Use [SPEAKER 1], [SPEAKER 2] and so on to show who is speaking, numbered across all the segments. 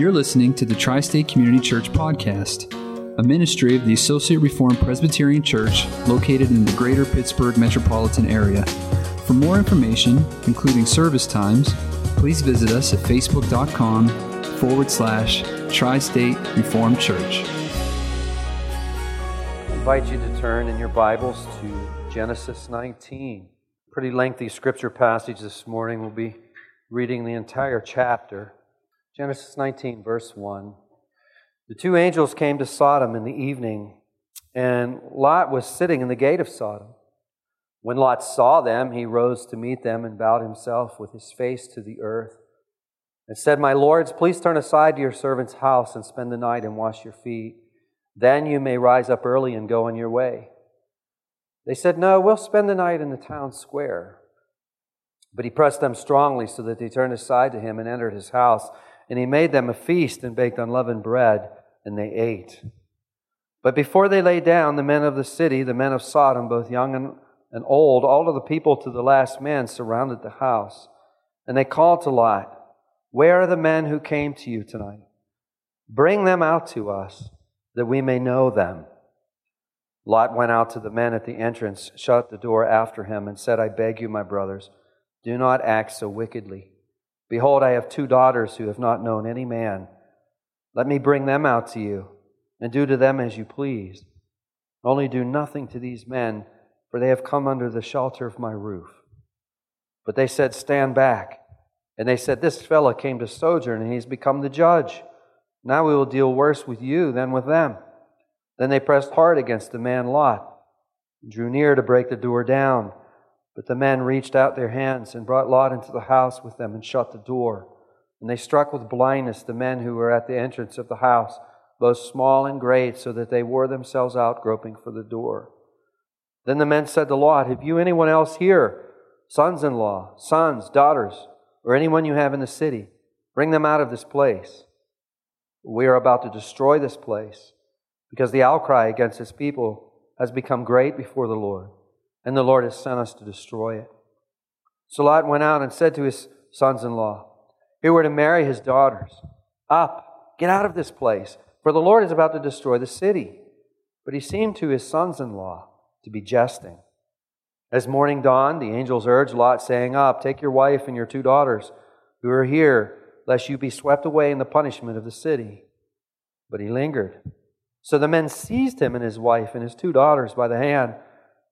[SPEAKER 1] You're listening to the Tri State Community Church Podcast, a ministry of the Associate Reformed Presbyterian Church located in the greater Pittsburgh metropolitan area. For more information, including service times, please visit us at facebook.com forward slash Tri State Reformed Church.
[SPEAKER 2] I invite you to turn in your Bibles to Genesis 19. Pretty lengthy scripture passage this morning. We'll be reading the entire chapter. Genesis 19, verse 1. The two angels came to Sodom in the evening, and Lot was sitting in the gate of Sodom. When Lot saw them, he rose to meet them and bowed himself with his face to the earth and said, My lords, please turn aside to your servant's house and spend the night and wash your feet. Then you may rise up early and go on your way. They said, No, we'll spend the night in the town square. But he pressed them strongly so that they turned aside to him and entered his house. And he made them a feast and baked unleavened bread, and they ate. But before they lay down, the men of the city, the men of Sodom, both young and, old, all of the people to the last man, surrounded the house. And they called to Lot, Where are the men who came to you tonight? Bring them out to us, that we may know them. Lot went out to the men at the entrance, shut the door after him, and said, I beg you, my brothers, do not act so wickedly. Behold, I have two daughters who have not known any man. Let me bring them out to you, and do to them as you please. Only do nothing to these men, for they have come under the shelter of my roof. But they said, Stand back. And they said, This fellow came to sojourn, and he's become the judge. Now we will deal worse with you than with them. Then they pressed hard against the man Lot, drew near to break the door down. But the men reached out their hands and brought Lot into the house with them and shut the door. And they struck with blindness the men who were at the entrance of the house, both small and great, so that they wore themselves out groping for the door. Then the men said to Lot, Have you anyone else here, sons in law, sons, daughters, or anyone you have in the city? Bring them out of this place. We are about to destroy this place because the outcry against his people has become great before the Lord, and the Lord has sent us to destroy it. So Lot went out and said to his sons in law, who were to marry his daughters, Up, get out of this place, for the Lord is about to destroy the city. But he seemed to his sons in law to be jesting. As morning dawned, the angels urged Lot, saying, Up, take your wife and your two daughters who are here, lest you be swept away in the punishment of the city. But he lingered. So the men seized him and his wife and his two daughters by the hand,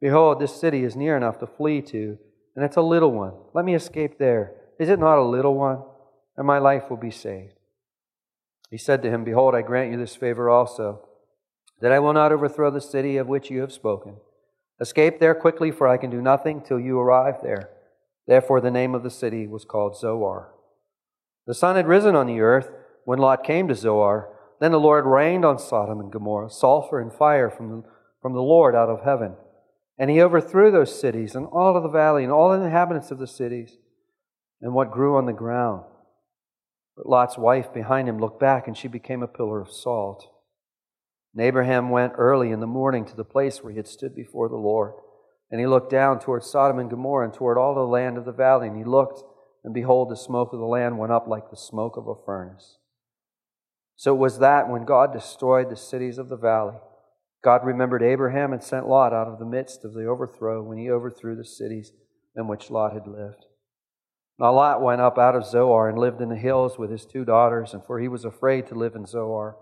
[SPEAKER 2] Behold, this city is near enough to flee to, and it's a little one. Let me escape there. Is it not a little one? And my life will be saved. He said to him, Behold, I grant you this favor also, that I will not overthrow the city of which you have spoken. Escape there quickly, for I can do nothing till you arrive there. Therefore, the name of the city was called Zoar. The sun had risen on the earth when Lot came to Zoar. Then the Lord rained on Sodom and Gomorrah sulfur and fire from the, from the Lord out of heaven. And he overthrew those cities and all of the valley and all the inhabitants of the cities and what grew on the ground. But Lot's wife behind him looked back, and she became a pillar of salt. And Abraham went early in the morning to the place where he had stood before the Lord. And he looked down toward Sodom and Gomorrah and toward all the land of the valley. And he looked, and behold, the smoke of the land went up like the smoke of a furnace. So it was that when God destroyed the cities of the valley, God remembered Abraham and sent Lot out of the midst of the overthrow when he overthrew the cities in which Lot had lived. Now Lot went up out of Zoar and lived in the hills with his two daughters, and for he was afraid to live in Zoar.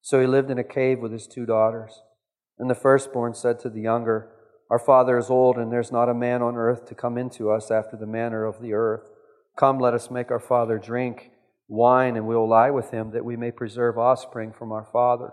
[SPEAKER 2] So he lived in a cave with his two daughters. And the firstborn said to the younger, Our father is old, and there's not a man on earth to come into us after the manner of the earth. Come, let us make our father drink wine, and we will lie with him, that we may preserve offspring from our father.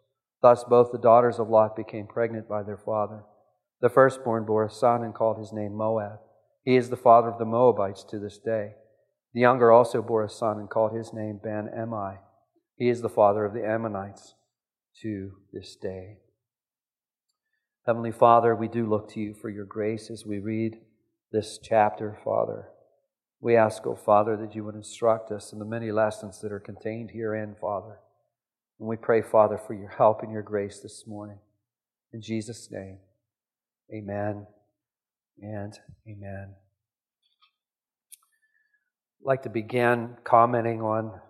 [SPEAKER 2] Thus both the daughters of Lot became pregnant by their father. The firstborn bore a son and called his name Moab. He is the father of the Moabites to this day. The younger also bore a son and called his name Ben Ammi. He is the father of the Ammonites to this day. Heavenly Father, we do look to you for your grace as we read this chapter, Father. We ask, O oh, Father, that you would instruct us in the many lessons that are contained herein, Father. And we pray, Father, for your help and your grace this morning. In Jesus' name, amen and amen. I'd like to begin commenting on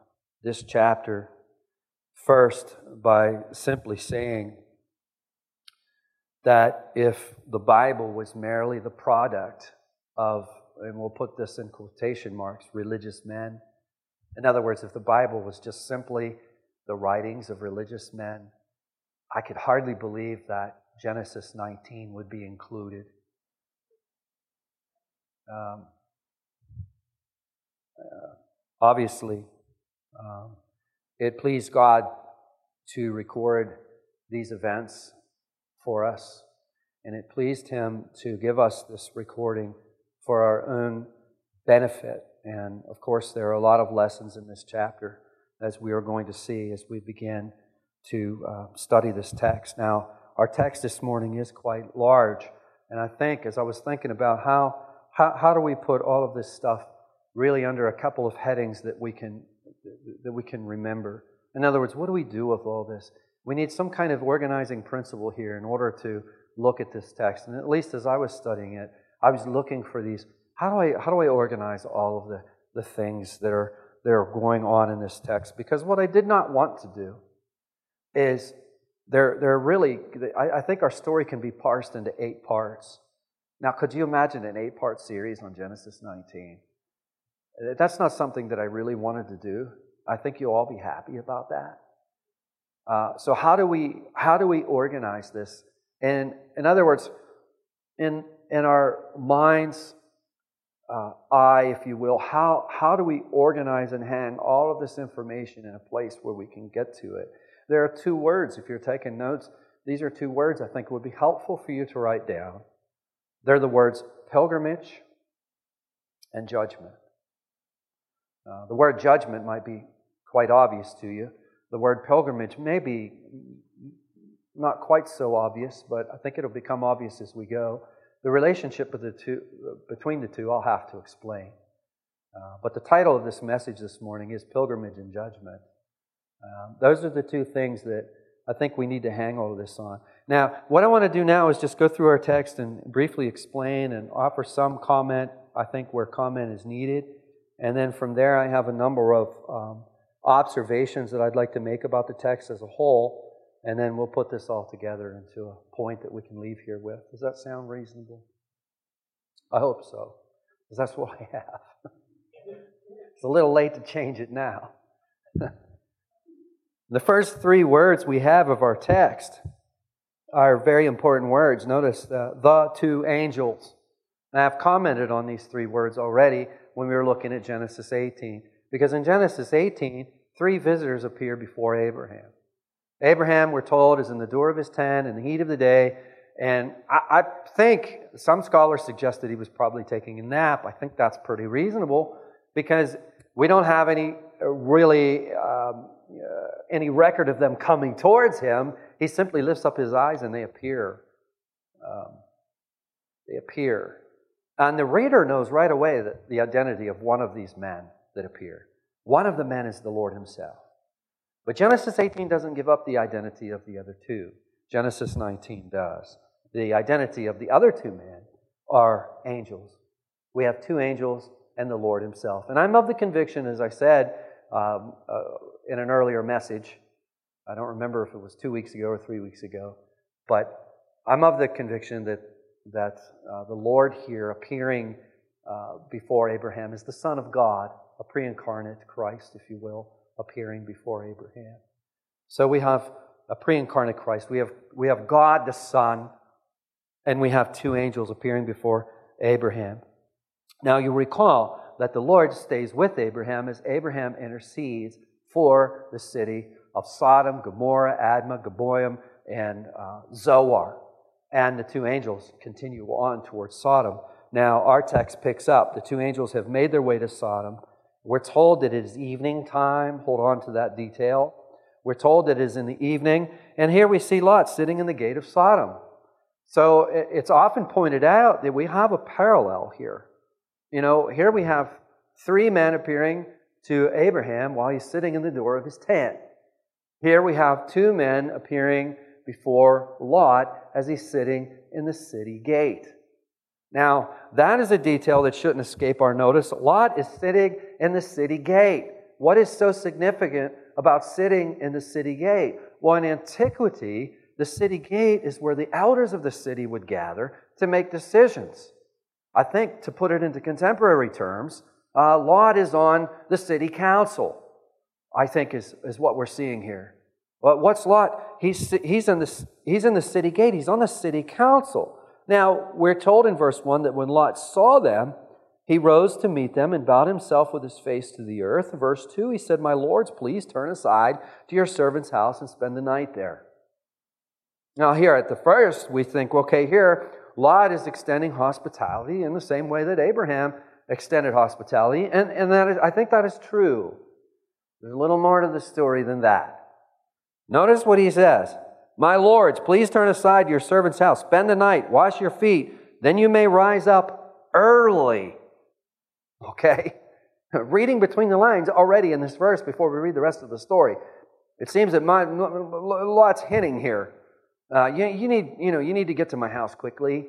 [SPEAKER 2] this chapter First, by simply saying that if the Bible was merely the product of, and we'll put this in quotation marks, religious men, in other words, if the Bible was just simply the writings of religious men, I could hardly believe that Genesis 19 would be included. Um, uh, obviously, um, it pleased God to record these events for us, and it pleased Him to give us this recording for our own benefit. And of course, there are a lot of lessons in this chapter, as we are going to see as we begin to uh, study this text. Now, our text this morning is quite large, and I think as I was thinking about how, how, how do we put all of this stuff really under a couple of headings that we can that we can remember. In other words, what do we do with all this? We need some kind of organizing principle here in order to look at this text. And at least as I was studying it, I was looking for these how do I, how do I organize all of the, the things that are, that are going on in this text? Because what I did not want to do is they're, they're really, I, I think our story can be parsed into eight parts. Now, could you imagine an eight part series on Genesis 19? That's not something that I really wanted to do. I think you'll all be happy about that. Uh, so how do we how do we organize this? And in other words, in in our minds uh, eye, if you will, how how do we organize and hang all of this information in a place where we can get to it? There are two words. If you're taking notes, these are two words I think would be helpful for you to write down. They're the words pilgrimage and judgment. Uh, the word judgment might be quite obvious to you. The word pilgrimage may be not quite so obvious, but I think it'll become obvious as we go. The relationship the two, between the two, I'll have to explain. Uh, but the title of this message this morning is Pilgrimage and Judgment. Um, those are the two things that I think we need to hang all of this on. Now, what I want to do now is just go through our text and briefly explain and offer some comment, I think, where comment is needed. And then from there, I have a number of um, observations that I'd like to make about the text as a whole. And then we'll put this all together into a point that we can leave here with. Does that sound reasonable? I hope so, because that's what I have. it's a little late to change it now. the first three words we have of our text are very important words. Notice the, two angels. And I've commented on these three words already when we were looking at Genesis 18. Because in Genesis 18, three visitors appear before Abraham. Abraham, we're told, is in the door of his tent in the heat of the day. And I, I think some scholars suggest that he was probably taking a nap. I think that's pretty reasonable because we don't have any uh, really um, uh, any record of them coming towards him. He simply lifts up his eyes and they appear. Um, they appear. And the reader knows right away that the identity of one of these men that appear. One of the men is the Lord Himself. But Genesis 18 doesn't give up the identity of the other two. Genesis 19 does. The identity of the other two men are angels. We have two angels and the Lord Himself. And I'm of the conviction, as I said um, uh, in an earlier message, I don't remember if it was two weeks ago or three weeks ago, but I'm of the conviction that that uh, the Lord here appearing uh, before Abraham is the Son of God, a pre incarnate Christ, if you will, appearing before Abraham. So we have a pre incarnate Christ. We have, we have God the Son, and we have two angels appearing before Abraham. Now, you recall that the Lord stays with Abraham as Abraham intercedes for the city of Sodom, Gomorrah, Admah, Zeboim, and uh, Zoar. And the two angels continue on towards Sodom. Now, our text picks up. The two angels have made their way to Sodom. We're told that it is evening time. Hold on to that detail. We're told that it is in the evening. And here we see Lot sitting in the gate of Sodom. So it's often pointed out that we have a parallel here. You know, here we have three men appearing to Abraham while he's sitting in the door of his tent. Here we have two men appearing before Lot as he's sitting in the city gate. Now, that is a detail that shouldn't escape our notice. Lot is sitting in the city gate. What is so significant about sitting in the city gate? Well, in antiquity, the city gate is where the elders of the city would gather to make decisions. I think, to put it into contemporary terms, uh, Lot is on the city council, I think is, is what we're seeing here. But what's Lot? He's, he's, in the, he's in the city gate, he's on the city council. Now, we're told in verse 1 that when Lot saw them, he rose to meet them and bowed himself with his face to the earth. Verse 2, he said, My lords, please turn aside to your servant's house and spend the night there. Now, here at the first, we think, okay, here, Lot is extending hospitality in the same way that Abraham extended hospitality, and, and that is, I think that is true. There's a little more to the story than that. Notice what he says My lords, please turn aside your servant's house, spend the night, wash your feet, then you may rise up early. Okay? Reading between the lines already in this verse before we read the rest of the story, it seems that my, Lot's hinting here. Uh, you, you, need, you, know, you need to get to my house quickly,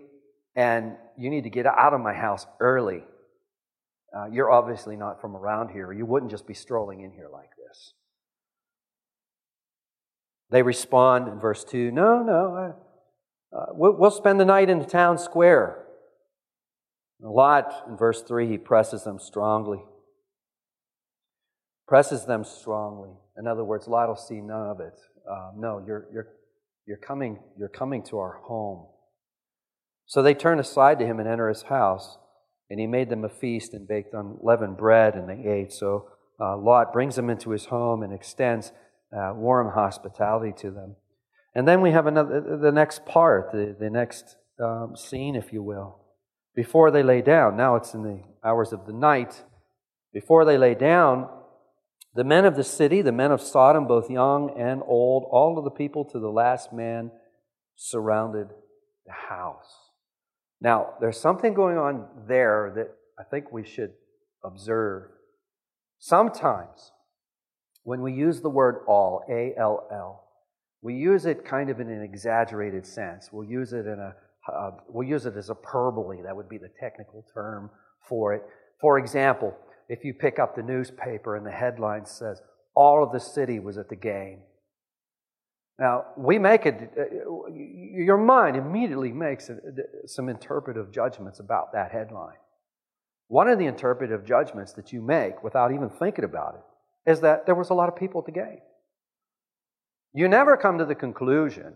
[SPEAKER 2] and you need to get out of my house early. Uh, you're obviously not from around here. You wouldn't just be strolling in here like this. They respond in verse 2 No, no, uh, we'll spend the night in the town square. Lot, in verse 3, he presses them strongly. Presses them strongly. In other words, Lot will see none of it. Uh, no, you're, you're, you're, coming, you're coming to our home. So they turn aside to him and enter his house. And he made them a feast and baked unleavened bread, and they ate. So uh, Lot brings them into his home and extends uh, warm hospitality to them. And then we have another, the next part, the, the next um, scene, if you will. Before they lay down, now it's in the hours of the night. Before they lay down, the men of the city, the men of Sodom, both young and old, all of the people to the last man surrounded the house. Now, there's something going on there that I think we should observe. Sometimes, when we use the word all, A L L, we use it kind of in an exaggerated sense. We'll use it in a uh, we'll use it as a hyperbole. That would be the technical term for it. For example, if you pick up the newspaper and the headline says, All of the city was at the game, now, we make it, uh, your mind immediately makes some interpretive judgments about that headline. One of the interpretive judgments that you make without even thinking about it is that there was a lot of people the game. You never come to the conclusion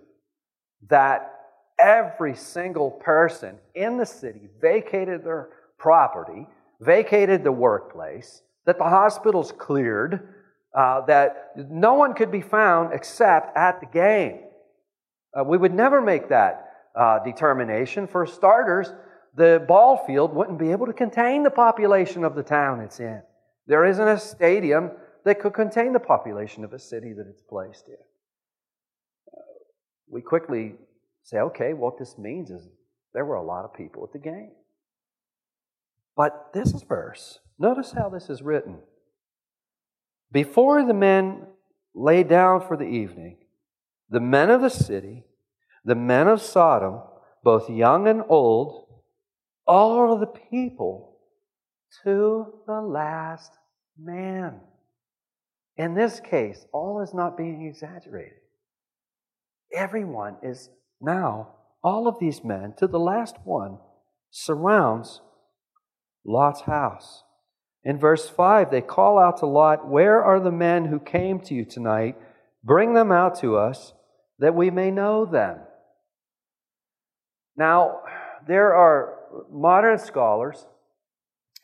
[SPEAKER 2] that every single person in the city vacated their property, vacated the workplace, that the hospital's cleared, uh, that no one could be found except at the game. Uh, we would never make that uh, determination. For starters, the ball field wouldn't be able to contain the population of the town it's in. There isn't a stadium that could contain the population of a city that it's placed in. Uh, we quickly say, okay, what this means is there were a lot of people at the game. But this verse, notice how this is written. Before the men lay down for the evening, the men of the city, the men of Sodom, both young and old, all the people to the last man. In this case, all is not being exaggerated. Everyone is now, all of these men, to the last one, surrounds Lot's house. In verse 5, they call out to Lot, Where are the men who came to you tonight? Bring them out to us, that we may know them. Now, there are modern scholars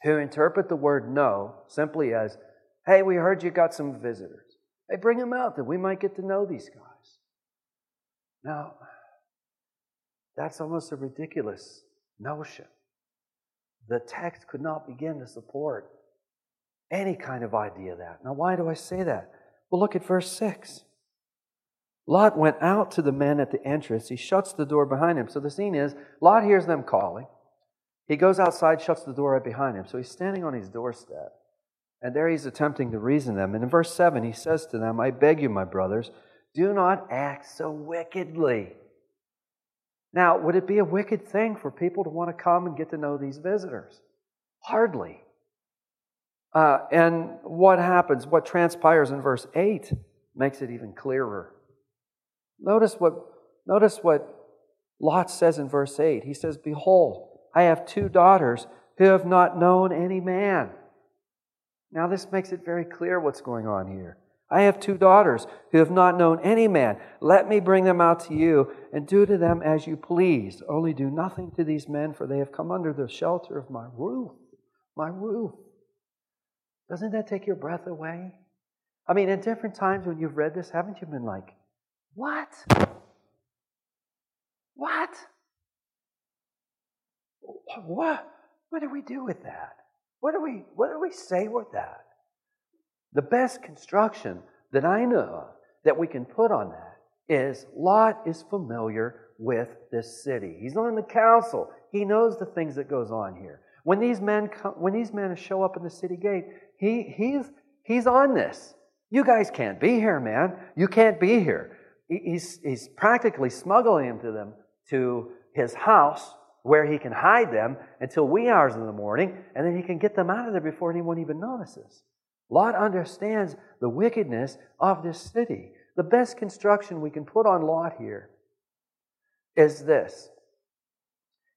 [SPEAKER 2] who interpret the word know simply as, hey, we heard you got some visitors. Hey, bring them out that we might get to know these guys. Now, that's almost a ridiculous notion. The text could not begin to support any kind of idea of that. Now, why do I say that? Well, look at verse 6. Lot went out to the men at the entrance. He shuts the door behind him. So the scene is Lot hears them calling. He goes outside, shuts the door right behind him. So he's standing on his doorstep. And there he's attempting to reason them. And in verse 7, he says to them, I beg you, my brothers, do not act so wickedly. Now, would it be a wicked thing for people to want to come and get to know these visitors? Hardly. Uh, and what happens, what transpires in verse 8 makes it even clearer. Notice what, notice what Lot says in verse 8. He says, Behold, I have two daughters who have not known any man. Now, this makes it very clear what's going on here. I have two daughters who have not known any man. Let me bring them out to you and do to them as you please. Only do nothing to these men, for they have come under the shelter of my roof. My roof. Doesn't that take your breath away? I mean, at different times when you've read this, haven't you been like, what? What? What? What do we do with that? What do we what do we say with that? The best construction that I know of that we can put on that is Lot is familiar with this city. He's on the council. He knows the things that goes on here. When these men come, when these men show up in the city gate, he, he's, he's on this. You guys can't be here, man. You can't be here. He's, he's practically smuggling them to them to his house where he can hide them until wee hours in the morning, and then he can get them out of there before anyone even notices. Lot understands the wickedness of this city. The best construction we can put on Lot here is this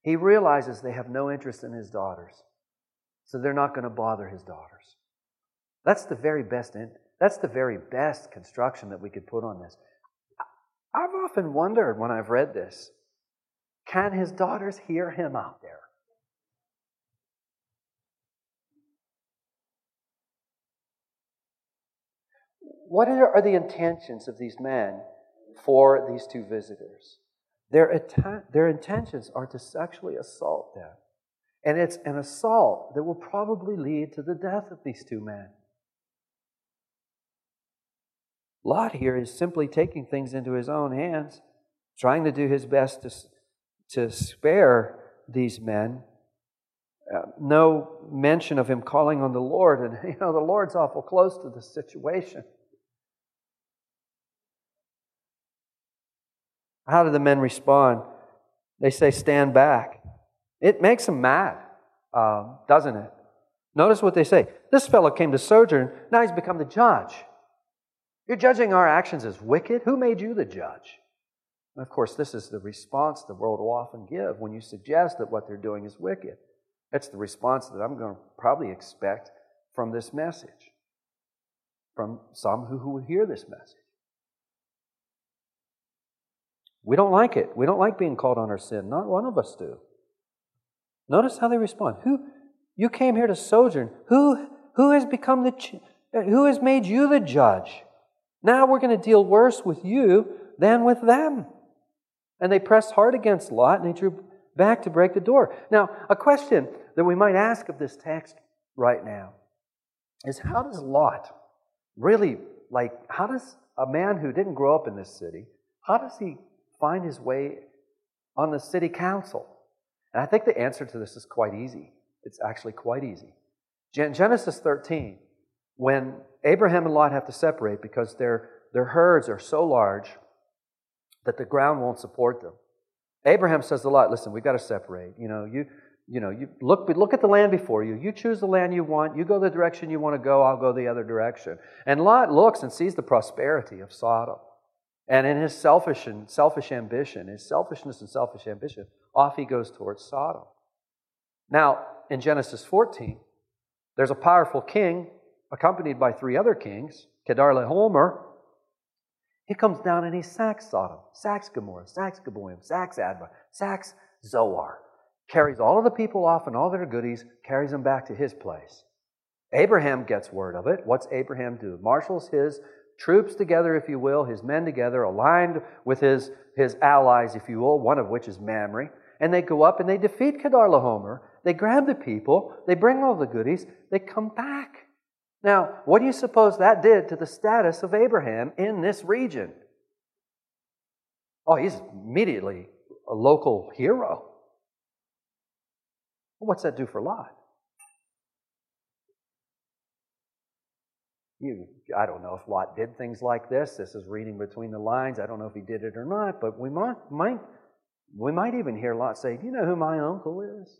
[SPEAKER 2] he realizes they have no interest in his daughters, so they're not going to bother his daughters. That's the very best. In, that's the very best construction that we could put on this. I've often wondered when I've read this, can his daughters hear him out there? What are the intentions of these men for these two visitors? Their, atta- their intentions are to sexually assault them. And it's an assault that will probably lead to the death of these two men. Lot here is simply taking things into his own hands, trying to do his best to, to spare these men. Uh, no mention of him calling on the Lord, and you know, the Lord's awful close to the situation. How do the men respond? They say, Stand back. It makes them mad, um, doesn't it? Notice what they say. This fellow came to sojourn, now he's become the judge. You're judging our actions as wicked? Who made you the judge? And of course, this is the response the world will often give when you suggest that what they're doing is wicked. That's the response that I'm going to probably expect from this message, from some who, who hear this message. We don't like it. We don't like being called on our sin. Not one of us do. Notice how they respond. Who you came here to sojourn? Who who has become the who has made you the judge? Now we're going to deal worse with you than with them. And they pressed hard against Lot and they drew back to break the door. Now, a question that we might ask of this text right now is how does Lot really like how does a man who didn't grow up in this city, how does he find his way on the city council? And I think the answer to this is quite easy. It's actually quite easy. Genesis 13, when Abraham and Lot have to separate because their, their herds are so large that the ground won't support them. Abraham says to Lot, listen, we've got to separate. You know, you, you know, you look, look at the land before you. You choose the land you want. You go the direction you want to go. I'll go the other direction. And Lot looks and sees the prosperity of Sodom. And in his selfish and selfish ambition, his selfishness and selfish ambition, off he goes towards Sodom. Now, in Genesis 14, there's a powerful king accompanied by three other kings, Chedorlaomer. He comes down and he sacks Sodom, sacks Gomorrah, sacks Zeboim, sacks Admah, sacks Zoar, carries all of the people off and all their goodies, carries them back to his place. Abraham gets word of it. What's Abraham do? Marshals his troops together, if you will, his men together, aligned with his, his allies, if you will, one of which is Mamre. And they go up and they defeat Chedorlaomer. They grab the people, they bring all the goodies, they come back. Now, what do you suppose that did to the status of Abraham in this region? Oh, he's immediately a local hero. what's that do for Lot? You, I don't know if Lot did things like this. This is reading between the lines. I don't know if he did it or not, but we might, might, we might even hear Lot say, Do you know who my uncle is?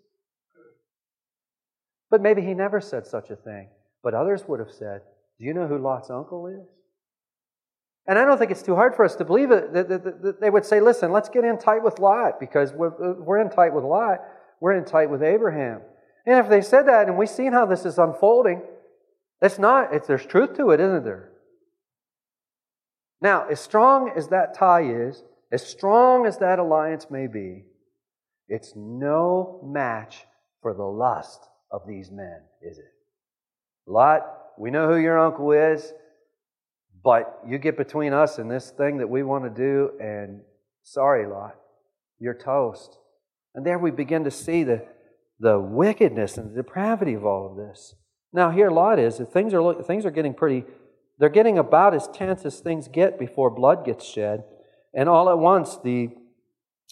[SPEAKER 2] But maybe he never said such a thing. But others would have said, Do you know who Lot's uncle is? And I don't think it's too hard for us to believe it. They would say, Listen, let's get in tight with Lot because we're in tight with Lot. We're in tight with Abraham. And if they said that and we've seen how this is unfolding, it's not, it's, there's truth to it, isn't there? Now, as strong as that tie is, as strong as that alliance may be, it's no match for the lust of these men, is it? Lot, we know who your uncle is, but you get between us and this thing that we want to do, and sorry, Lot, you're toast. And there we begin to see the, the wickedness and the depravity of all of this. Now, here Lot is, things are, things are getting pretty, they're getting about as tense as things get before blood gets shed. And all at once, the,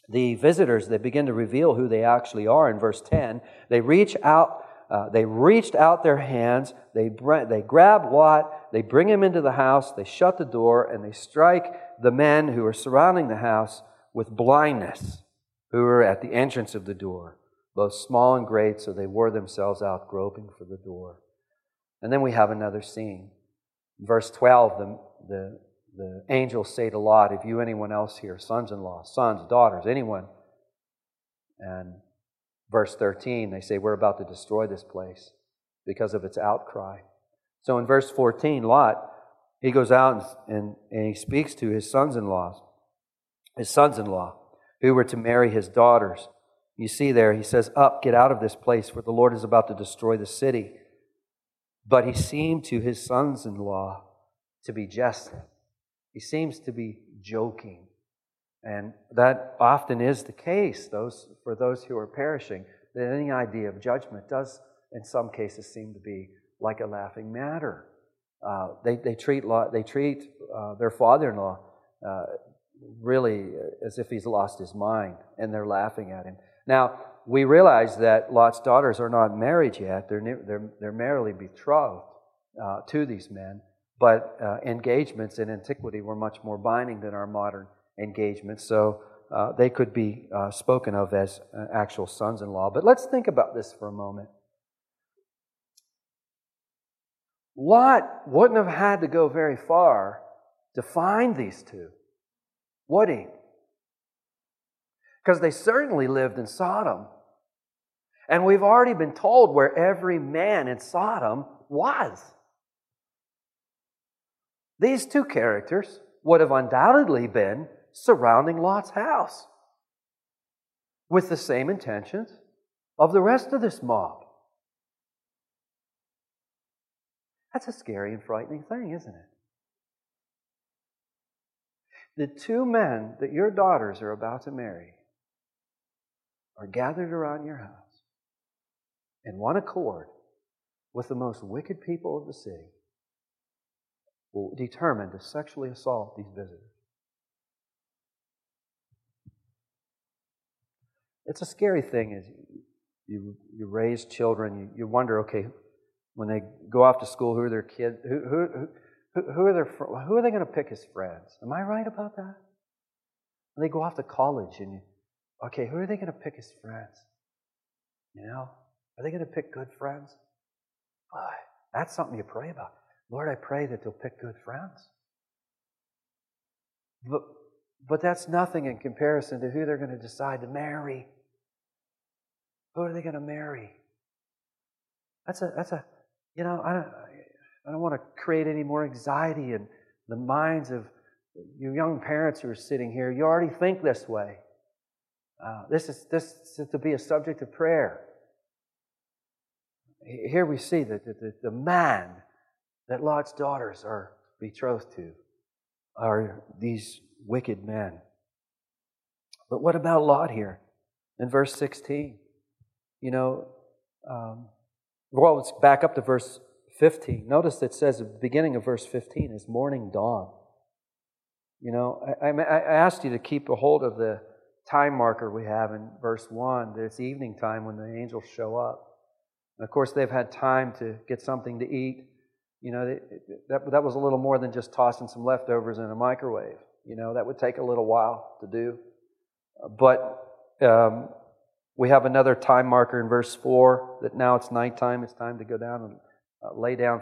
[SPEAKER 2] the visitors, they begin to reveal who they actually are in verse 10. They reach out, uh, they reached out their hands, they, they grab Lot, they bring him into the house, they shut the door, and they strike the men who are surrounding the house with blindness, who are at the entrance of the door, both small and great, so they wore themselves out groping for the door. And then we have another scene. Verse 12, the, the, the angels say to Lot, If you, anyone else here, sons in law, sons, daughters, anyone. And verse 13, they say, We're about to destroy this place because of its outcry. So in verse 14, Lot, he goes out and, and, and he speaks to his sons in law, his sons in law, who were to marry his daughters. You see there, he says, Up, get out of this place, for the Lord is about to destroy the city. But he seemed to his sons in law to be jesting. He seems to be joking. And that often is the case those, for those who are perishing, that any idea of judgment does, in some cases, seem to be like a laughing matter. Uh, they, they treat, they treat uh, their father in law uh, really as if he's lost his mind, and they're laughing at him. Now, we realize that Lot's daughters are not married yet. They're, they're, they're merely betrothed uh, to these men. But uh, engagements in antiquity were much more binding than our modern engagements. So uh, they could be uh, spoken of as uh, actual sons in law. But let's think about this for a moment. Lot wouldn't have had to go very far to find these two, would he? Because they certainly lived in Sodom. And we've already been told where every man in Sodom was. These two characters would have undoubtedly been surrounding Lot's house with the same intentions of the rest of this mob. That's a scary and frightening thing, isn't it? The two men that your daughters are about to marry are gathered around your house in one accord with the most wicked people of the city will determine to sexually assault these visitors. It's a scary thing as you, you raise children, you, you wonder, okay, when they go off to school, who are their kids, who, who, who, who are their, who are they going to pick as friends? Am I right about that? When they go off to college and you, okay, who are they going to pick as friends? You know, are they going to pick good friends? Boy, that's something you pray about. Lord, I pray that they'll pick good friends. But, but that's nothing in comparison to who they're going to decide to marry. Who are they going to marry? That's a, that's a, you know, I don't, I don't want to create any more anxiety in the minds of you young parents who are sitting here, you already think this way. Uh, this, is, this is to be a subject of prayer. Here we see that the, the, the man that Lot's daughters are betrothed to are these wicked men. But what about Lot here in verse 16? You know, um, well, let's back up to verse 15. Notice it says at the beginning of verse 15 is morning dawn. You know, I, I, asked you to keep a hold of the time marker we have in verse 1 that it's evening time when the angels show up. And of course, they've had time to get something to eat. You know, that, that was a little more than just tossing some leftovers in a microwave. You know, that would take a little while to do. But um, we have another time marker in verse 4 that now it's nighttime, it's time to go down and uh, lay down,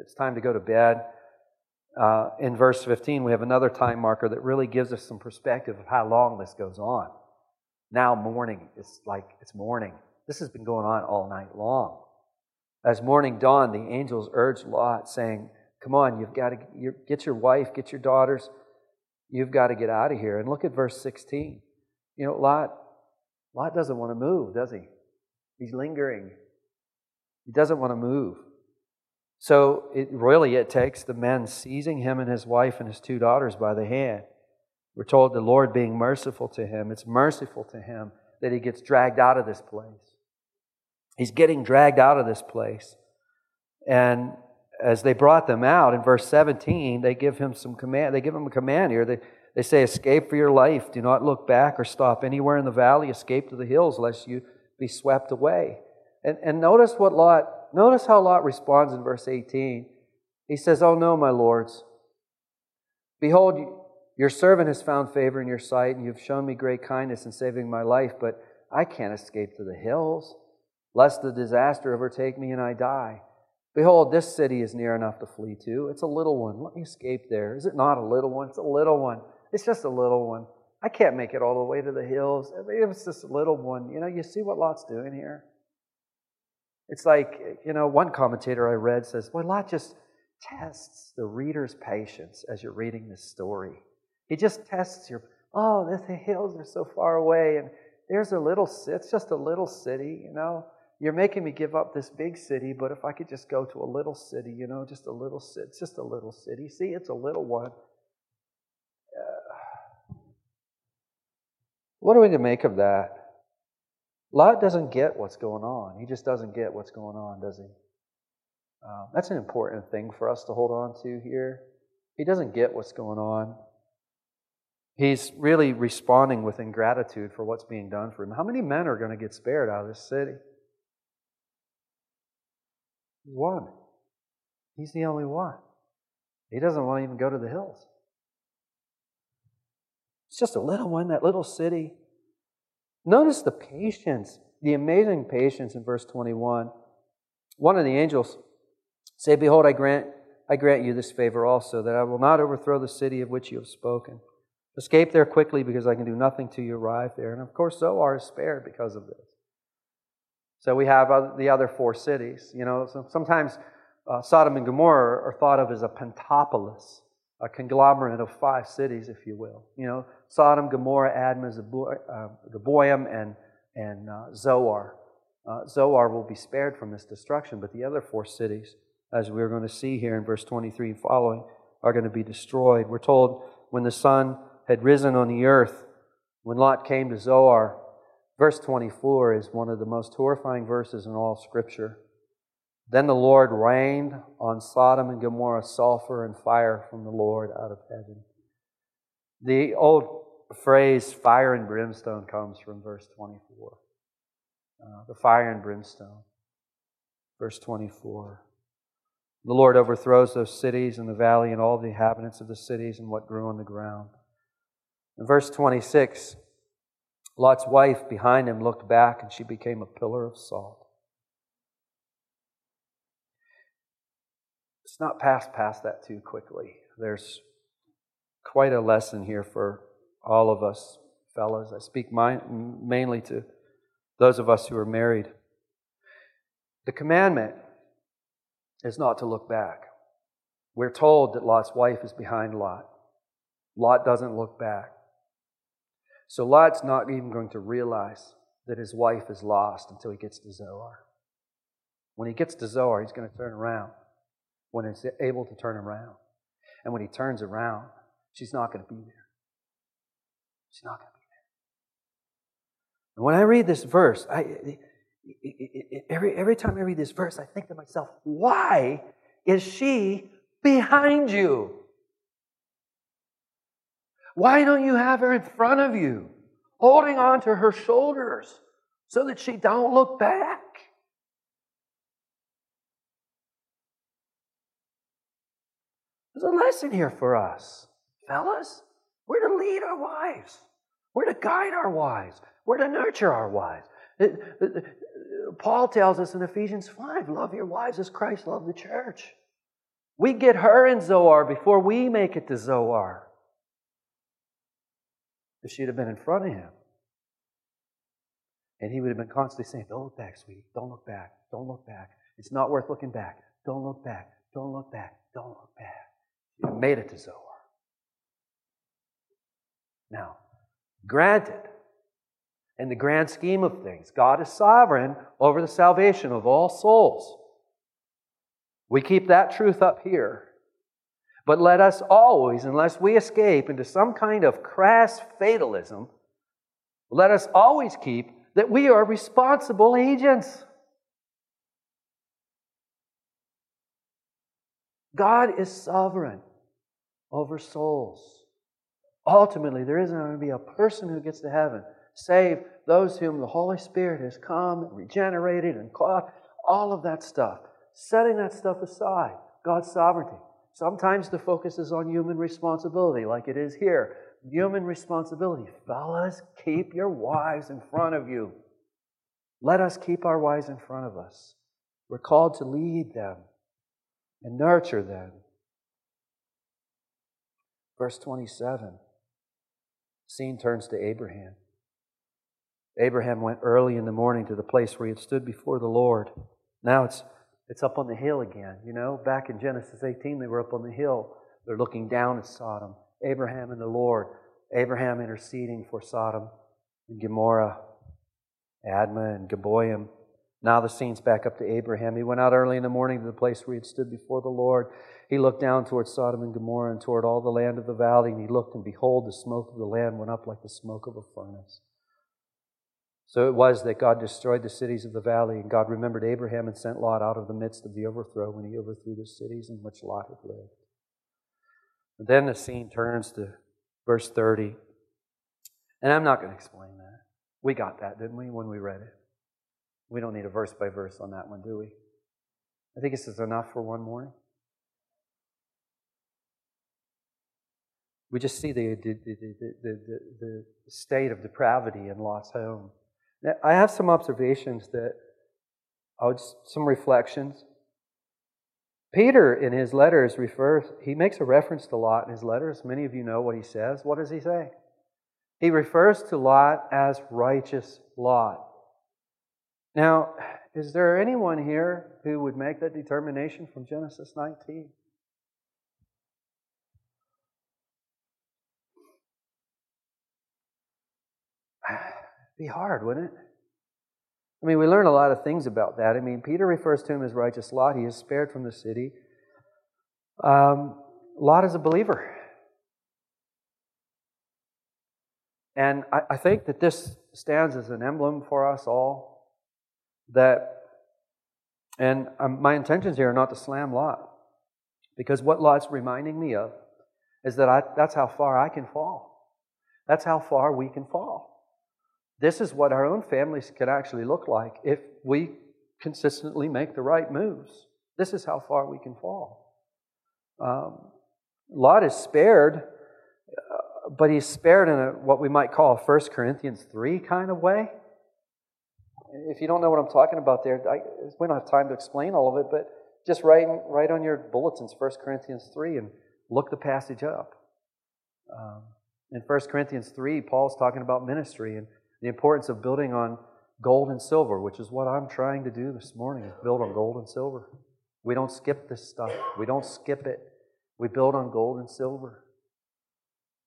[SPEAKER 2] it's time to go to bed uh, in verse 15, we have another time marker that really gives us some perspective of how long this goes on. Now, morning, it's like it's morning. This has been going on all night long. As morning dawned, the angels urged Lot, saying, Come on, you've got to get your wife, get your daughters. You've got to get out of here. And look at verse 16. You know, Lot, Lot doesn't want to move, does he? He's lingering. He doesn't want to move. So it really it takes the men seizing him and his wife and his two daughters by the hand. We're told the Lord being merciful to him. It's merciful to him that he gets dragged out of this place. He's getting dragged out of this place. And as they brought them out in verse 17, they give him some command. They give him a command here. They, they say, Escape for your life. Do not look back or stop anywhere in the valley. Escape to the hills, lest you be swept away. And, and notice what Lot Notice how Lot responds in verse 18. He says, Oh no, my lords. Behold, your servant has found favor in your sight, and you've shown me great kindness in saving my life, but I can't escape to the hills, lest the disaster overtake me and I die. Behold, this city is near enough to flee to. It's a little one. Let me escape there. Is it not a little one? It's a little one. It's just a little one. I can't make it all the way to the hills. If it's just a little one, you know, you see what Lot's doing here? It's like, you know, one commentator I read says, well, Lot just tests the reader's patience as you're reading this story. He just tests your, oh, the hills are so far away, and there's a little, it's just a little city, you know. You're making me give up this big city, but if I could just go to a little city, you know, just a little city, it's just a little city. See, it's a little one. Uh, what are we to make of that? Lot doesn't get what's going on. He just doesn't get what's going on, does he? Uh, that's an important thing for us to hold on to here. He doesn't get what's going on. He's really responding with ingratitude for what's being done for him. How many men are going to get spared out of this city? One. He's the only one. He doesn't want to even go to the hills. It's just a little one, that little city. Notice the patience, the amazing patience in verse 21. One of the angels say, Behold, I grant, I grant you this favor also, that I will not overthrow the city of which you have spoken. Escape there quickly, because I can do nothing till you arrive there. And of course, Zoar is spared because of this. So we have the other four cities. You know, sometimes uh, Sodom and Gomorrah are thought of as a pentapolis, a conglomerate of five cities, if you will. You know, Sodom, Gomorrah, Admah, Zeboim, uh, and, and uh, Zoar. Uh, Zoar will be spared from this destruction, but the other four cities, as we're going to see here in verse 23 and following, are going to be destroyed. We're told when the sun had risen on the earth, when Lot came to Zoar, verse 24 is one of the most horrifying verses in all Scripture. Then the Lord rained on Sodom and Gomorrah sulfur and fire from the Lord out of heaven. The old phrase fire and brimstone comes from verse 24. Uh, the fire and brimstone. Verse 24. The Lord overthrows those cities and the valley and all the inhabitants of the cities and what grew on the ground. In verse 26, Lot's wife behind him looked back and she became a pillar of salt. Let's not pass past that too quickly. There's quite a lesson here for all of us, fellas. I speak my, mainly to those of us who are married. The commandment is not to look back. We're told that Lot's wife is behind Lot. Lot doesn't look back. So Lot's not even going to realize that his wife is lost until he gets to Zoar. When he gets to Zoar, he's going to turn around when he's able to turn around. And when he turns around, she's not going to be there. She's not going to be there. And when I read this verse, I, every, every time I read this verse, I think to myself, why is she behind you? Why don't you have her in front of you, holding on to her shoulders so that she don't look back? There's a lesson here for us, fellas. We're to lead our wives. We're to guide our wives. We're to nurture our wives. Uh, uh, uh, Paul tells us in Ephesians 5 love your wives as Christ loved the church. We get her in Zoar before we make it to Zoar if she'd have been in front of him. And he would have been constantly saying, Don't look back, sweetie. Don't look back. Don't look back. It's not worth looking back. Don't look back. Don't look back. Don't look back. You made it to Zoar. Now, granted, in the grand scheme of things, God is sovereign over the salvation of all souls. We keep that truth up here. But let us always, unless we escape into some kind of crass fatalism, let us always keep that we are responsible agents. God is sovereign over souls. Ultimately, there isn't going to be a person who gets to heaven, save those whom the Holy Spirit has come and regenerated and caught, all of that stuff. Setting that stuff aside, God's sovereignty. Sometimes the focus is on human responsibility, like it is here. Human responsibility. Fellas, keep your wives in front of you. Let us keep our wives in front of us. We're called to lead them and nurture them. Verse 27 scene turns to Abraham. Abraham went early in the morning to the place where he had stood before the Lord. Now it's it's up on the hill again. You know, back in Genesis 18, they were up on the hill. They're looking down at Sodom. Abraham and the Lord. Abraham interceding for Sodom and Gomorrah, Admah and Zeboim. Now the scene's back up to Abraham. He went out early in the morning to the place where he had stood before the Lord. He looked down toward Sodom and Gomorrah and toward all the land of the valley, and he looked, and behold, the smoke of the land went up like the smoke of a furnace. So it was that God destroyed the cities of the valley, and God remembered Abraham and sent Lot out of the midst of the overthrow when he overthrew the cities in which Lot had lived. And then the scene turns to verse 30. And I'm not going to explain that. We got that, didn't we, when we read it? We don't need a verse by verse on that one, do we? I think this is enough for one morning. We just see the, the, the, the, state of depravity in Lot's home. Now, I have some observations that I would, some reflections. Peter, in his letters, refers, he makes a reference to Lot in his letters. Many of you know what he says. What does he say? He refers to Lot as righteous Lot. Now, is there anyone here who would make that determination from Genesis 19? Be hard, wouldn't it? I mean, we learn a lot of things about that. I mean, Peter refers to him as righteous Lot. He is spared from the city. Um, Lot is a believer. And I, I think that this stands as an emblem for us all that, and um, my intentions here are not to slam Lot, because what Lot's reminding me of is that I, that's how far I can fall. That's how far we can fall. This is what our own families can actually look like if we consistently make the right moves. This is how far we can fall. Um, Lot is spared, uh, but he's spared in a, what we might call a 1 Corinthians 3 kind of way. If you don't know what I'm talking about there, I, we don't have time to explain all of it, but just write, write on your bulletins 1 Corinthians 3 and look the passage up. Um, in 1 Corinthians 3, Paul's talking about ministry, and the importance of building on gold and silver, which is what I'm trying to do this morning, is build on gold and silver. We don't skip this stuff. We don't skip it. We build on gold and silver.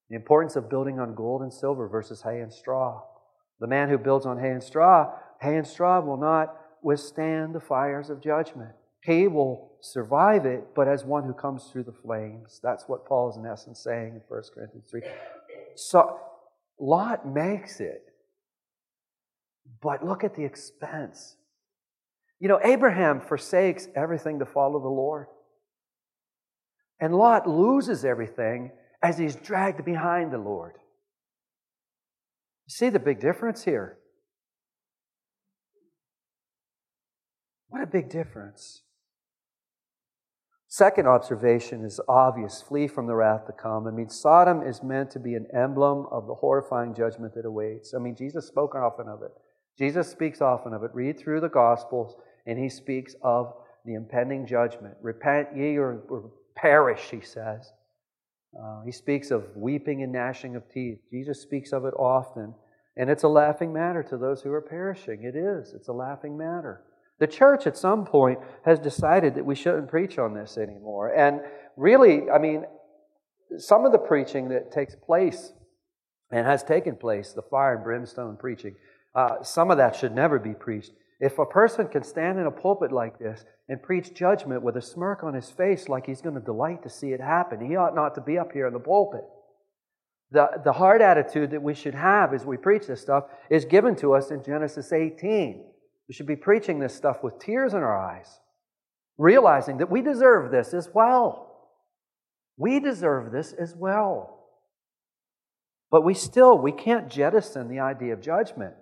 [SPEAKER 2] The importance of building on gold and silver versus hay and straw. The man who builds on hay and straw, hay and straw will not withstand the fires of judgment. He will survive it, but as one who comes through the flames. That's what Paul is in essence saying in 1 Corinthians 3. So Lot makes it, but look at the expense. You know, Abraham forsakes everything to follow the Lord. And Lot loses everything as he's dragged behind the Lord. See the big difference here? What a big difference. Second observation is obvious flee from the wrath to come. I mean, Sodom is meant to be an emblem of the horrifying judgment that awaits. I mean, Jesus spoke often of it. Jesus speaks often of it. Read through the Gospels, and he speaks of the impending judgment. Repent ye or, or perish, he says. Uh, he speaks of weeping and gnashing of teeth. Jesus speaks of it often. And it's a laughing matter to those who are perishing. It is. It's a laughing matter. The church at some point has decided that we shouldn't preach on this anymore. And really, I mean, some of the preaching that takes place and has taken place, the fire and brimstone preaching, uh, some of that should never be preached. If a person can stand in a pulpit like this and preach judgment with a smirk on his face like he's going to delight to see it happen, he ought not to be up here in the pulpit. The, the hard attitude that we should have as we preach this stuff is given to us in Genesis 18. We should be preaching this stuff with tears in our eyes, realizing that we deserve this as well. We deserve this as well. But we still, we can't jettison the idea of judgment.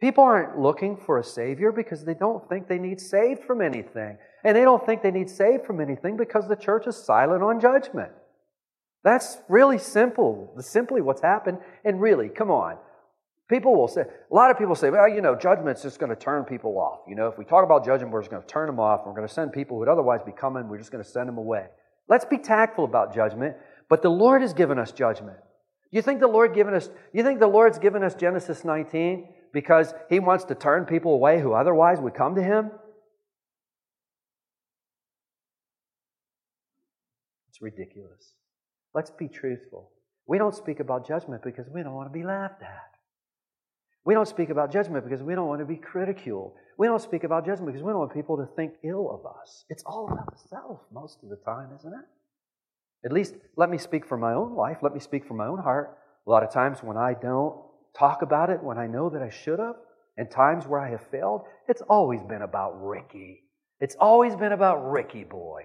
[SPEAKER 2] People aren't looking for a Savior because they don't think they need saved from anything. And they don't think they need saved from anything because the church is silent on judgment. That's really simple, simply what's happened. And really, come on. People will say, a lot of people say, well, you know, judgment's just going to turn people off. You know, if we talk about judgment, we're just going to turn them off. We're going to send people who would otherwise be coming, we're just going to send them away. Let's be tactful about judgment, but the Lord has given us judgment. You think the Lord given us, you think the Lord's given us Genesis 19 because he wants to turn people away who otherwise would come to him? It's ridiculous. Let's be truthful. We don't speak about judgment because we don't want to be laughed at. We don't speak about judgment because we don't want to be ridiculed. We don't speak about judgment because we don't want people to think ill of us. It's all about the self most of the time, isn't it? At least let me speak for my own life. Let me speak for my own heart. A lot of times when I don't talk about it when I know that I should have, and times where I have failed, it's always been about Ricky. It's always been about Ricky boy.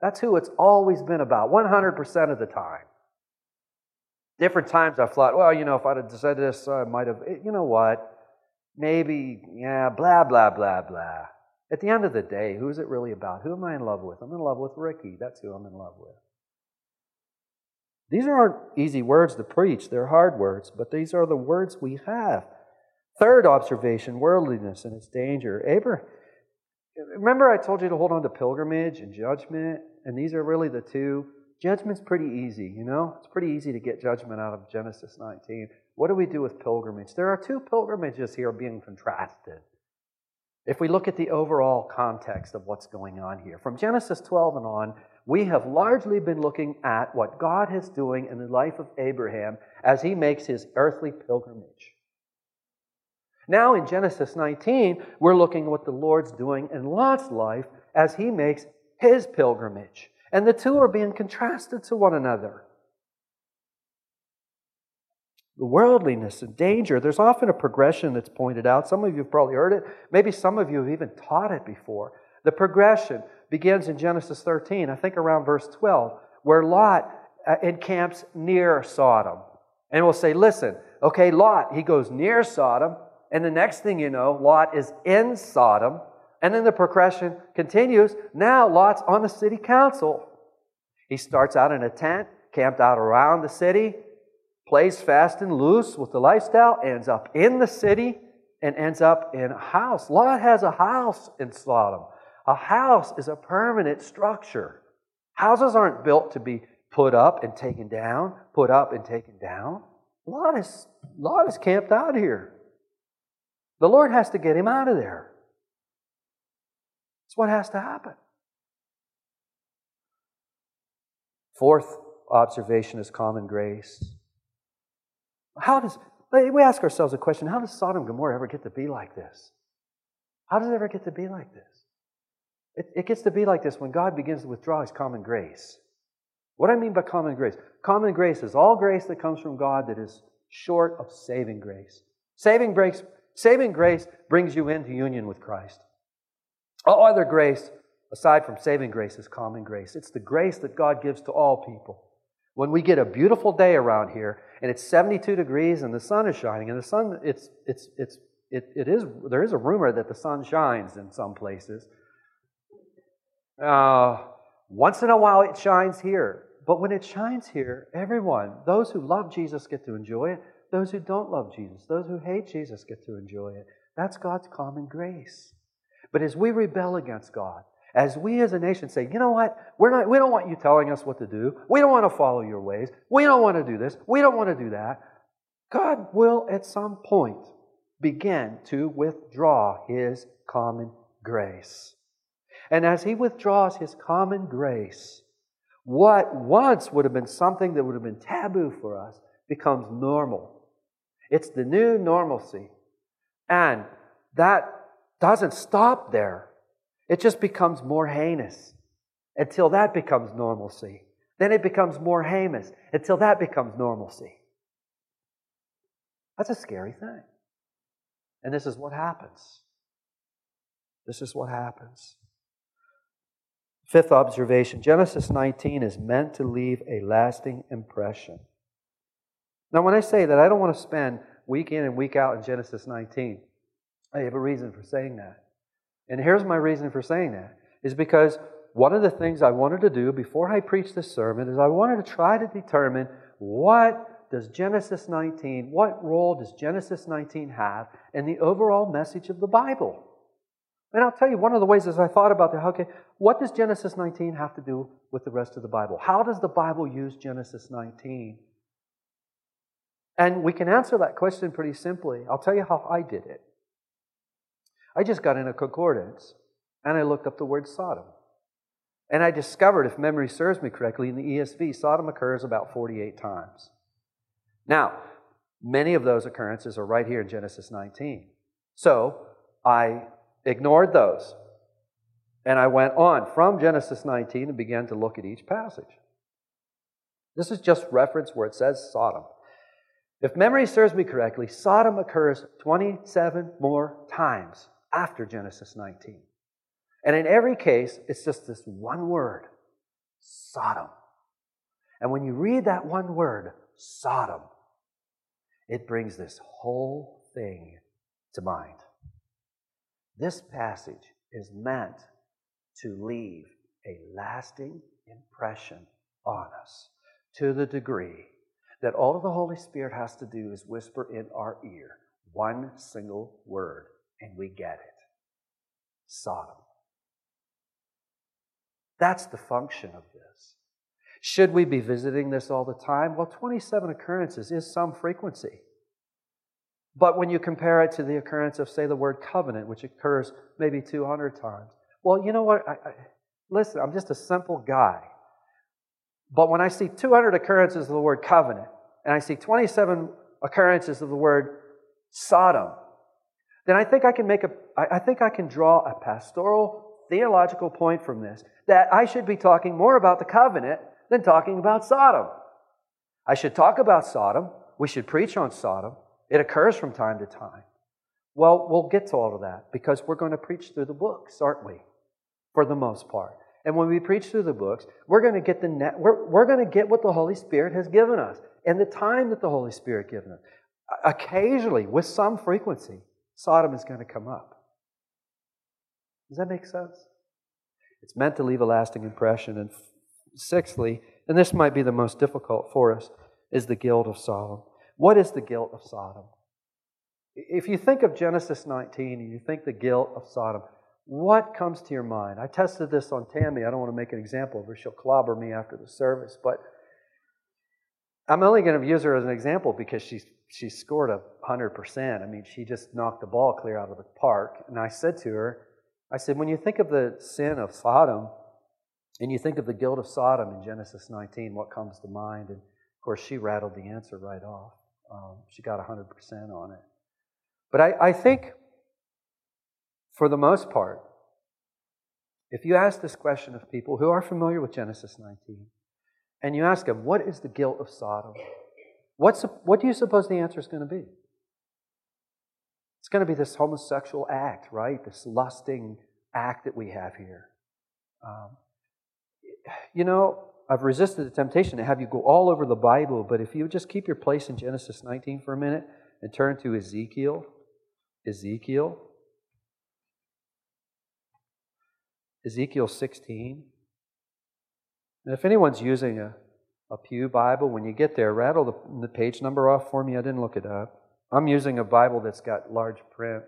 [SPEAKER 2] That's who it's always been about, 100% of the time. Different times I've thought, well, you know, if I'd have said this, I might have, you know what? Maybe, yeah, blah, blah, blah, blah. At the end of the day, who's it really about? Who am I in love with? I'm in love with Ricky. That's who I'm in love with. These aren't easy words to preach, they're hard words, but these are the words we have. Third observation worldliness and its danger. Abraham, remember I told you to hold on to pilgrimage and judgment, and these are really the two. Judgment's pretty easy, you know? It's pretty easy to get judgment out of Genesis 19. What do we do with pilgrimage? There are two pilgrimages here being contrasted. If we look at the overall context of what's going on here, from Genesis 12 and on, we have largely been looking at what God is doing in the life of Abraham as he makes his earthly pilgrimage. Now, in Genesis 19, we're looking at what the Lord's doing in Lot's life as he makes his pilgrimage. And the two are being contrasted to one another. The worldliness and danger, there's often a progression that's pointed out. Some of you have probably heard it. Maybe some of you have even taught it before. The progression begins in Genesis 13, I think around verse 12, where Lot uh, encamps near Sodom. And we'll say, listen, okay, Lot, he goes near Sodom, and the next thing you know, Lot is in Sodom, and then the progression continues. Now Lot's on the city council. He starts out in a tent, camped out around the city, plays fast and loose with the lifestyle, ends up in the city, and ends up in a house. Lot has a house in Sodom. A house is a permanent structure. Houses aren't built to be put up and taken down, put up and taken down. Lot is, Lot is camped out here. The Lord has to get him out of there. That's what has to happen. Fourth observation is common grace. How does, we ask ourselves a question how does Sodom and Gomorrah ever get to be like this? How does it ever get to be like this? It, it gets to be like this when God begins to withdraw His common grace. What I mean by common grace? Common grace is all grace that comes from God that is short of saving grace. Saving grace, saving grace brings you into union with Christ. All other grace, aside from saving grace, is common grace. It's the grace that God gives to all people. When we get a beautiful day around here and it's 72 degrees and the sun is shining, and the sun, it's, it's, it's, it, it is, there is a rumor that the sun shines in some places. Uh, once in a while it shines here. But when it shines here, everyone, those who love Jesus get to enjoy it. Those who don't love Jesus, those who hate Jesus get to enjoy it. That's God's common grace. But as we rebel against God, as we as a nation say, you know what, we're not, we don't want you telling us what to do. We don't want to follow your ways. We don't want to do this. We don't want to do that. God will at some point begin to withdraw his common grace. And as he withdraws his common grace, what once would have been something that would have been taboo for us becomes normal. It's the new normalcy. And that doesn't stop there. It just becomes more heinous until that becomes normalcy. Then it becomes more heinous until that becomes normalcy. That's a scary thing. And this is what happens. This is what happens. Fifth observation Genesis 19 is meant to leave a lasting impression. Now, when I say that, I don't want to spend week in and week out in Genesis 19. I have a reason for saying that. And here's my reason for saying that is because one of the things I wanted to do before I preached this sermon is I wanted to try to determine what does Genesis 19, what role does Genesis 19 have in the overall message of the Bible? And I'll tell you, one of the ways as I thought about that, okay, what does Genesis 19 have to do with the rest of the Bible? How does the Bible use Genesis 19? And we can answer that question pretty simply. I'll tell you how I did it. I just got in a concordance and I looked up the word Sodom. And I discovered, if memory serves me correctly, in the ESV, Sodom occurs about 48 times. Now, many of those occurrences are right here in Genesis 19. So I ignored those. And I went on from Genesis 19 and began to look at each passage. This is just reference where it says Sodom. If memory serves me correctly, Sodom occurs 27 more times after Genesis 19. And in every case, it's just this one word Sodom. And when you read that one word, Sodom, it brings this whole thing to mind. This passage is meant to leave a lasting impression on us to the degree that all the Holy Spirit has to do is whisper in our ear one single word, and we get it Sodom. That's the function of this. Should we be visiting this all the time? Well, 27 occurrences is some frequency. But when you compare it to the occurrence of, say, the word covenant, which occurs maybe 200 times, well, you know what? I, I, listen, I'm just a simple guy. But when I see 200 occurrences of the word covenant, and I see 27 occurrences of the word Sodom, then I think I can make a, I think I can draw a pastoral theological point from this that I should be talking more about the covenant than talking about Sodom. I should talk about Sodom. We should preach on Sodom. It occurs from time to time. Well, we'll get to all of that because we're going to preach through the books, aren't we? For the most part. And when we preach through the books, we're going to get the net, we're, we're going to get what the Holy Spirit has given us and the time that the Holy Spirit given us. Occasionally, with some frequency, Sodom is going to come up. Does that make sense? It's meant to leave a lasting impression. And sixthly, and this might be the most difficult for us, is the guilt of Sodom. What is the guilt of Sodom? If you think of Genesis 19 and you think the guilt of Sodom, what comes to your mind? I tested this on Tammy. I don't want to make an example of her. She'll clobber me after the service. But I'm only going to use her as an example because she's, she scored a 100%. I mean, she just knocked the ball clear out of the park. And I said to her, I said, when you think of the sin of Sodom and you think of the guilt of Sodom in Genesis 19, what comes to mind? And of course, she rattled the answer right off. Um, she got 100% on it. But I, I think, for the most part, if you ask this question of people who are familiar with Genesis 19, and you ask them, what is the guilt of Sodom? What's, what do you suppose the answer is going to be? It's going to be this homosexual act, right? This lusting act that we have here. Um, you know, I've resisted the temptation to have you go all over the Bible, but if you just keep your place in Genesis 19 for a minute and turn to Ezekiel, Ezekiel, Ezekiel 16. And if anyone's using a, a Pew Bible, when you get there, rattle the, the page number off for me. I didn't look it up. I'm using a Bible that's got large print.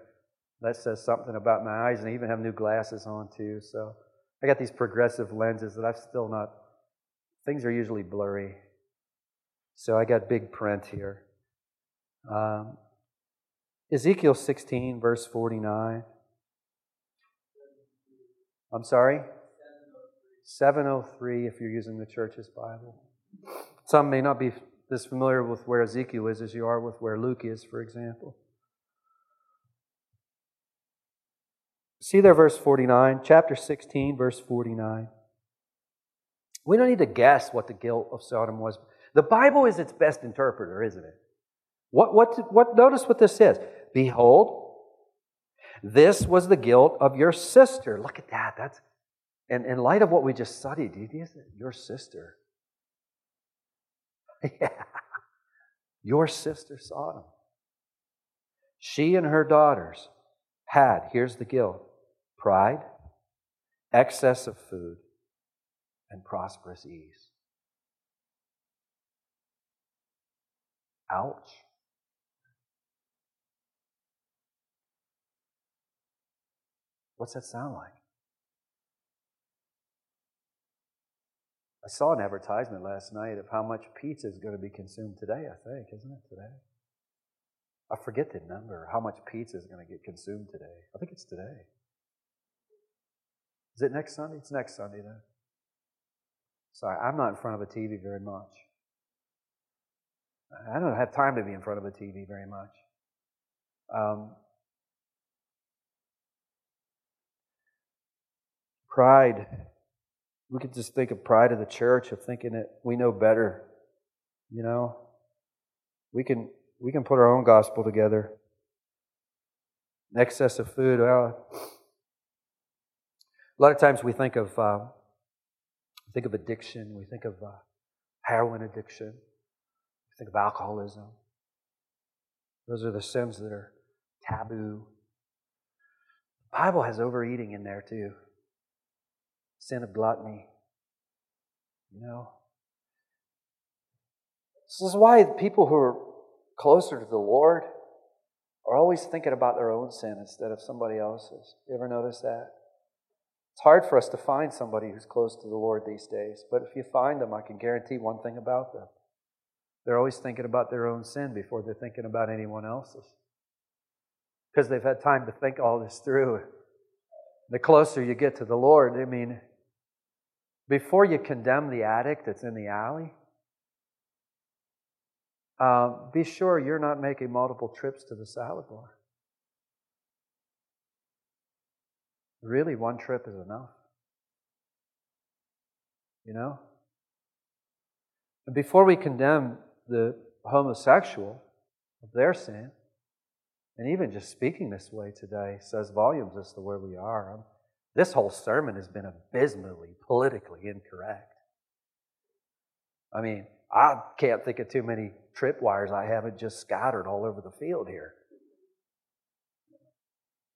[SPEAKER 2] That says something about my eyes, and I even have new glasses on too. So I got these progressive lenses that I've still not, things are usually blurry. So I got big print here. Um, Ezekiel 16, verse 49. I'm sorry? 703 if you're using the church's Bible. Some may not be as familiar with where Ezekiel is as you are with where Luke is, for example. See there, verse 49, chapter 16, verse 49. We don't need to guess what the guilt of Sodom was. The Bible is its best interpreter, isn't it? What, what, what, notice what this says. Behold, this was the guilt of your sister. Look at that. That's and in light of what we just studied, your sister. yeah. Your sister Sodom. She and her daughters had, here's the guilt pride, excess of food, and prosperous ease. Ouch. What's that sound like? I saw an advertisement last night of how much pizza is going to be consumed today, I think, isn't it today? I forget the number, how much pizza is going to get consumed today. I think it's today. Is it next Sunday? It's next Sunday then. Sorry, I'm not in front of a TV very much. I don't have time to be in front of a TV very much. Um, pride we could just think of pride of the church of thinking that we know better. You know, we can we can put our own gospel together. Excess of food. Well, a lot of times we think of uh, think of addiction. We think of uh, heroin addiction. We think of alcoholism. Those are the sins that are taboo. The Bible has overeating in there too sin of gluttony. You know? This is why people who are closer to the Lord are always thinking about their own sin instead of somebody else's. You ever notice that? It's hard for us to find somebody who's close to the Lord these days, but if you find them, I can guarantee one thing about them. They're always thinking about their own sin before they're thinking about anyone else's. Because they've had time to think all this through. The closer you get to the Lord, I mean, before you condemn the addict that's in the alley, uh, be sure you're not making multiple trips to the salad bar. Really, one trip is enough. You know? And before we condemn the homosexual of their sin, and even just speaking this way today says volumes as to where we are. I'm, this whole sermon has been abysmally politically incorrect. I mean, I can't think of too many tripwires I haven't just scattered all over the field here.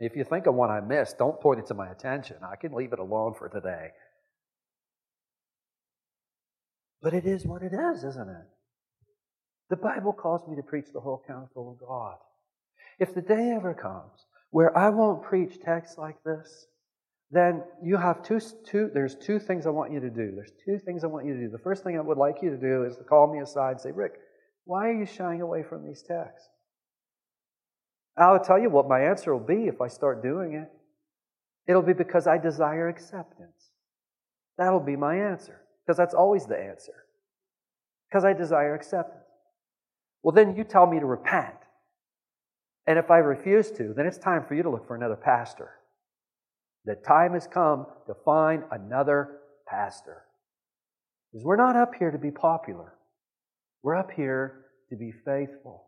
[SPEAKER 2] If you think of one I missed, don't point it to my attention. I can leave it alone for today. But it is what it is, isn't it? The Bible calls me to preach the whole counsel of God. If the day ever comes where I won't preach texts like this, then you have two, two, there's two things I want you to do. There's two things I want you to do. The first thing I would like you to do is to call me aside and say, Rick, why are you shying away from these texts? I'll tell you what my answer will be if I start doing it. It'll be because I desire acceptance. That'll be my answer. Because that's always the answer. Because I desire acceptance. Well, then you tell me to repent. And if I refuse to, then it's time for you to look for another pastor. The time has come to find another pastor. Because we're not up here to be popular, we're up here to be faithful.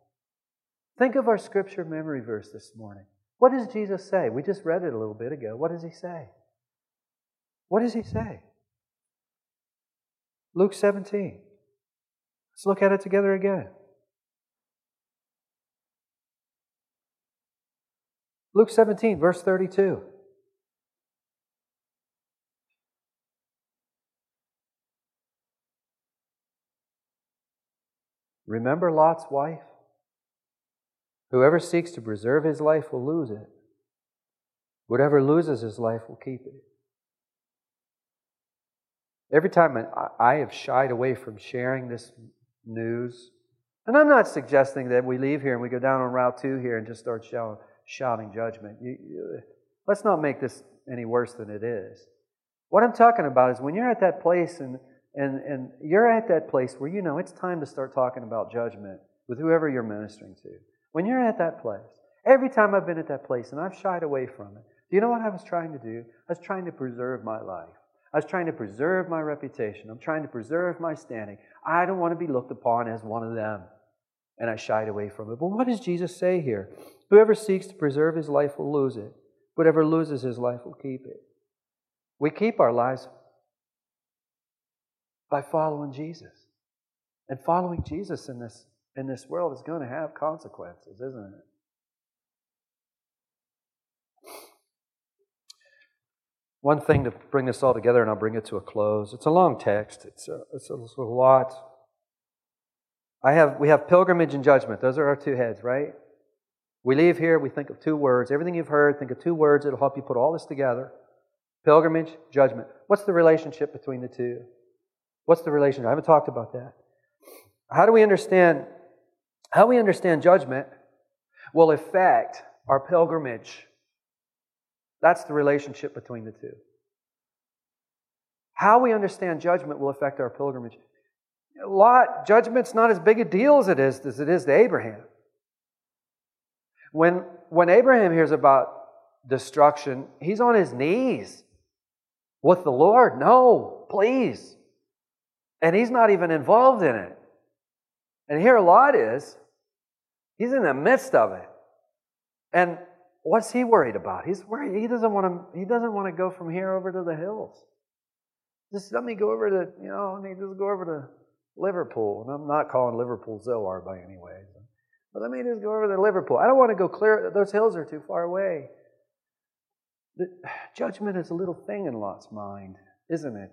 [SPEAKER 2] Think of our scripture memory verse this morning. What does Jesus say? We just read it a little bit ago. What does he say? What does he say? Luke 17. Let's look at it together again. Luke 17, verse 32. Remember Lot's wife? Whoever seeks to preserve his life will lose it. Whatever loses his life will keep it. Every time I have shied away from sharing this news, and I'm not suggesting that we leave here and we go down on Route 2 here and just start shouting, shouting judgment. You, you, let's not make this any worse than it is. What I'm talking about is when you're at that place and, and, and you're at that place where you know it's time to start talking about judgment with whoever you're ministering to. When you're at that place, every time I've been at that place and I've shied away from it, do you know what I was trying to do? I was trying to preserve my life. I was trying to preserve my reputation. I'm trying to preserve my standing. I don't want to be looked upon as one of them. And I shied away from it. But what does Jesus say here? Whoever seeks to preserve his life will lose it. Whoever loses his life will keep it. We keep our lives by following Jesus. And following Jesus in this in this world is going to have consequences, isn't it? One thing to bring this all together, and I'll bring it to a close. It's a long text. It's a, it's a, it's a lot. I have, we have pilgrimage and judgment. Those are our two heads, right? We leave here, we think of two words. Everything you've heard, think of two words. It'll help you put all this together. Pilgrimage, judgment. What's the relationship between the two? What's the relationship? I haven't talked about that. How do we understand how we understand judgment will affect our pilgrimage. That's the relationship between the two. How we understand judgment will affect our pilgrimage. Lot, judgment's not as big a deal as it is as it is to Abraham. When, when Abraham hears about destruction, he's on his knees with the Lord. No, please. And he's not even involved in it. And here Lot is. He's in the midst of it. And what's he worried about? He's worried. He doesn't want to, he doesn't want to go from here over to the hills. Just let me go over to, you know, let me just go over to Liverpool. And I'm not calling Liverpool Zoar by any way. But let me just go over to Liverpool. I don't want to go clear, those hills are too far away. The, judgment is a little thing in Lot's mind, isn't it?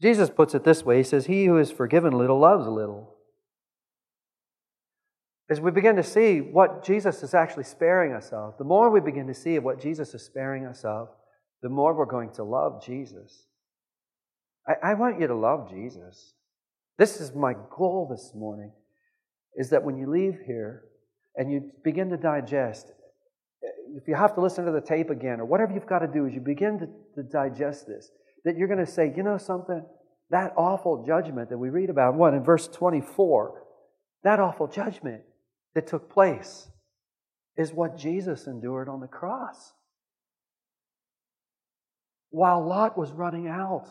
[SPEAKER 2] Jesus puts it this way He says, He who is forgiven little loves little as we begin to see what Jesus is actually sparing us of, the more we begin to see what Jesus is sparing us of, the more we're going to love Jesus. I, I want you to love Jesus. This is my goal this morning, is that when you leave here and you begin to digest, if you have to listen to the tape again or whatever you've got to do as you begin to, to digest this, that you're going to say, you know something? That awful judgment that we read about, what, in verse 24, that awful judgment that took place is what Jesus endured on the cross. While Lot was running out,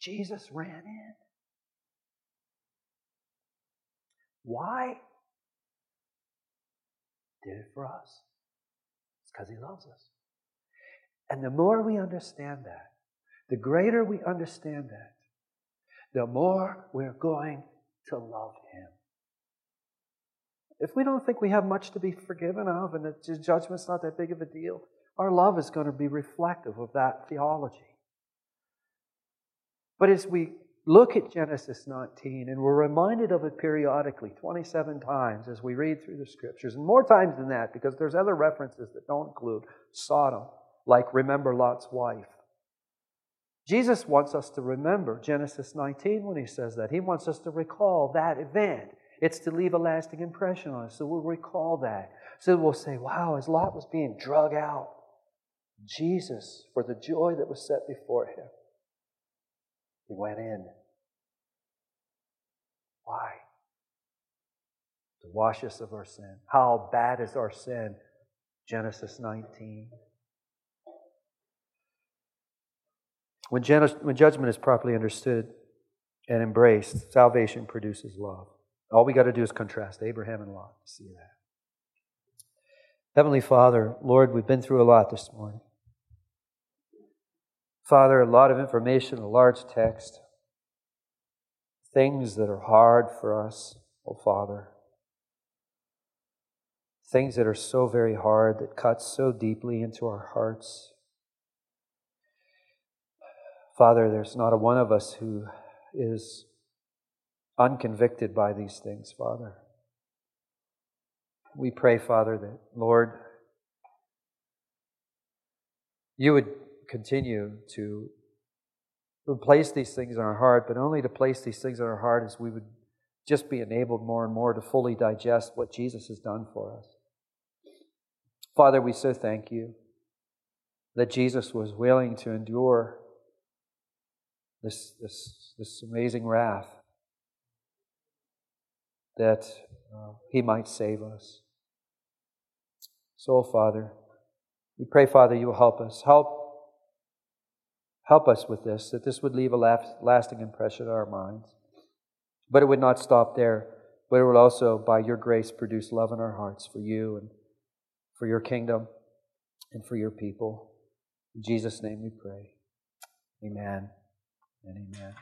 [SPEAKER 2] Jesus ran in. Why? Did it for us. It's because he loves us. And the more we understand that, the greater we understand that, the more we're going to love him. If we don't think we have much to be forgiven of and that judgment's not that big of a deal, our love is going to be reflective of that theology. But as we look at Genesis 19, and we're reminded of it periodically, 27 times as we read through the scriptures, and more times than that, because there's other references that don't include Sodom, like remember Lot's wife. Jesus wants us to remember Genesis 19 when he says that. He wants us to recall that event. It's to leave a lasting impression on us. So we'll recall that. So we'll say, wow, as Lot was being drug out, Jesus, for the joy that was set before him, he went in. Why? To wash us of our sin. How bad is our sin? Genesis 19. When, gen- when judgment is properly understood and embraced, salvation produces love. All we got to do is contrast Abraham and Lot to see that. Heavenly Father, Lord, we've been through a lot this morning. Father, a lot of information, a large text, things that are hard for us, oh Father. Things that are so very hard, that cut so deeply into our hearts. Father, there's not a one of us who is unconvicted by these things, Father. We pray, Father, that, Lord, you would continue to place these things in our heart, but only to place these things in our heart as we would just be enabled more and more to fully digest what Jesus has done for us. Father, we so thank you that Jesus was willing to endure this, this, this amazing wrath that uh, He might save us. So, Father, we pray, Father, you will help us. Help, help us with this, that this would leave a lasting impression in our minds. But it would not stop there, but it would also, by your grace, produce love in our hearts for you and for your kingdom and for your people. In Jesus' name we pray. Amen and amen.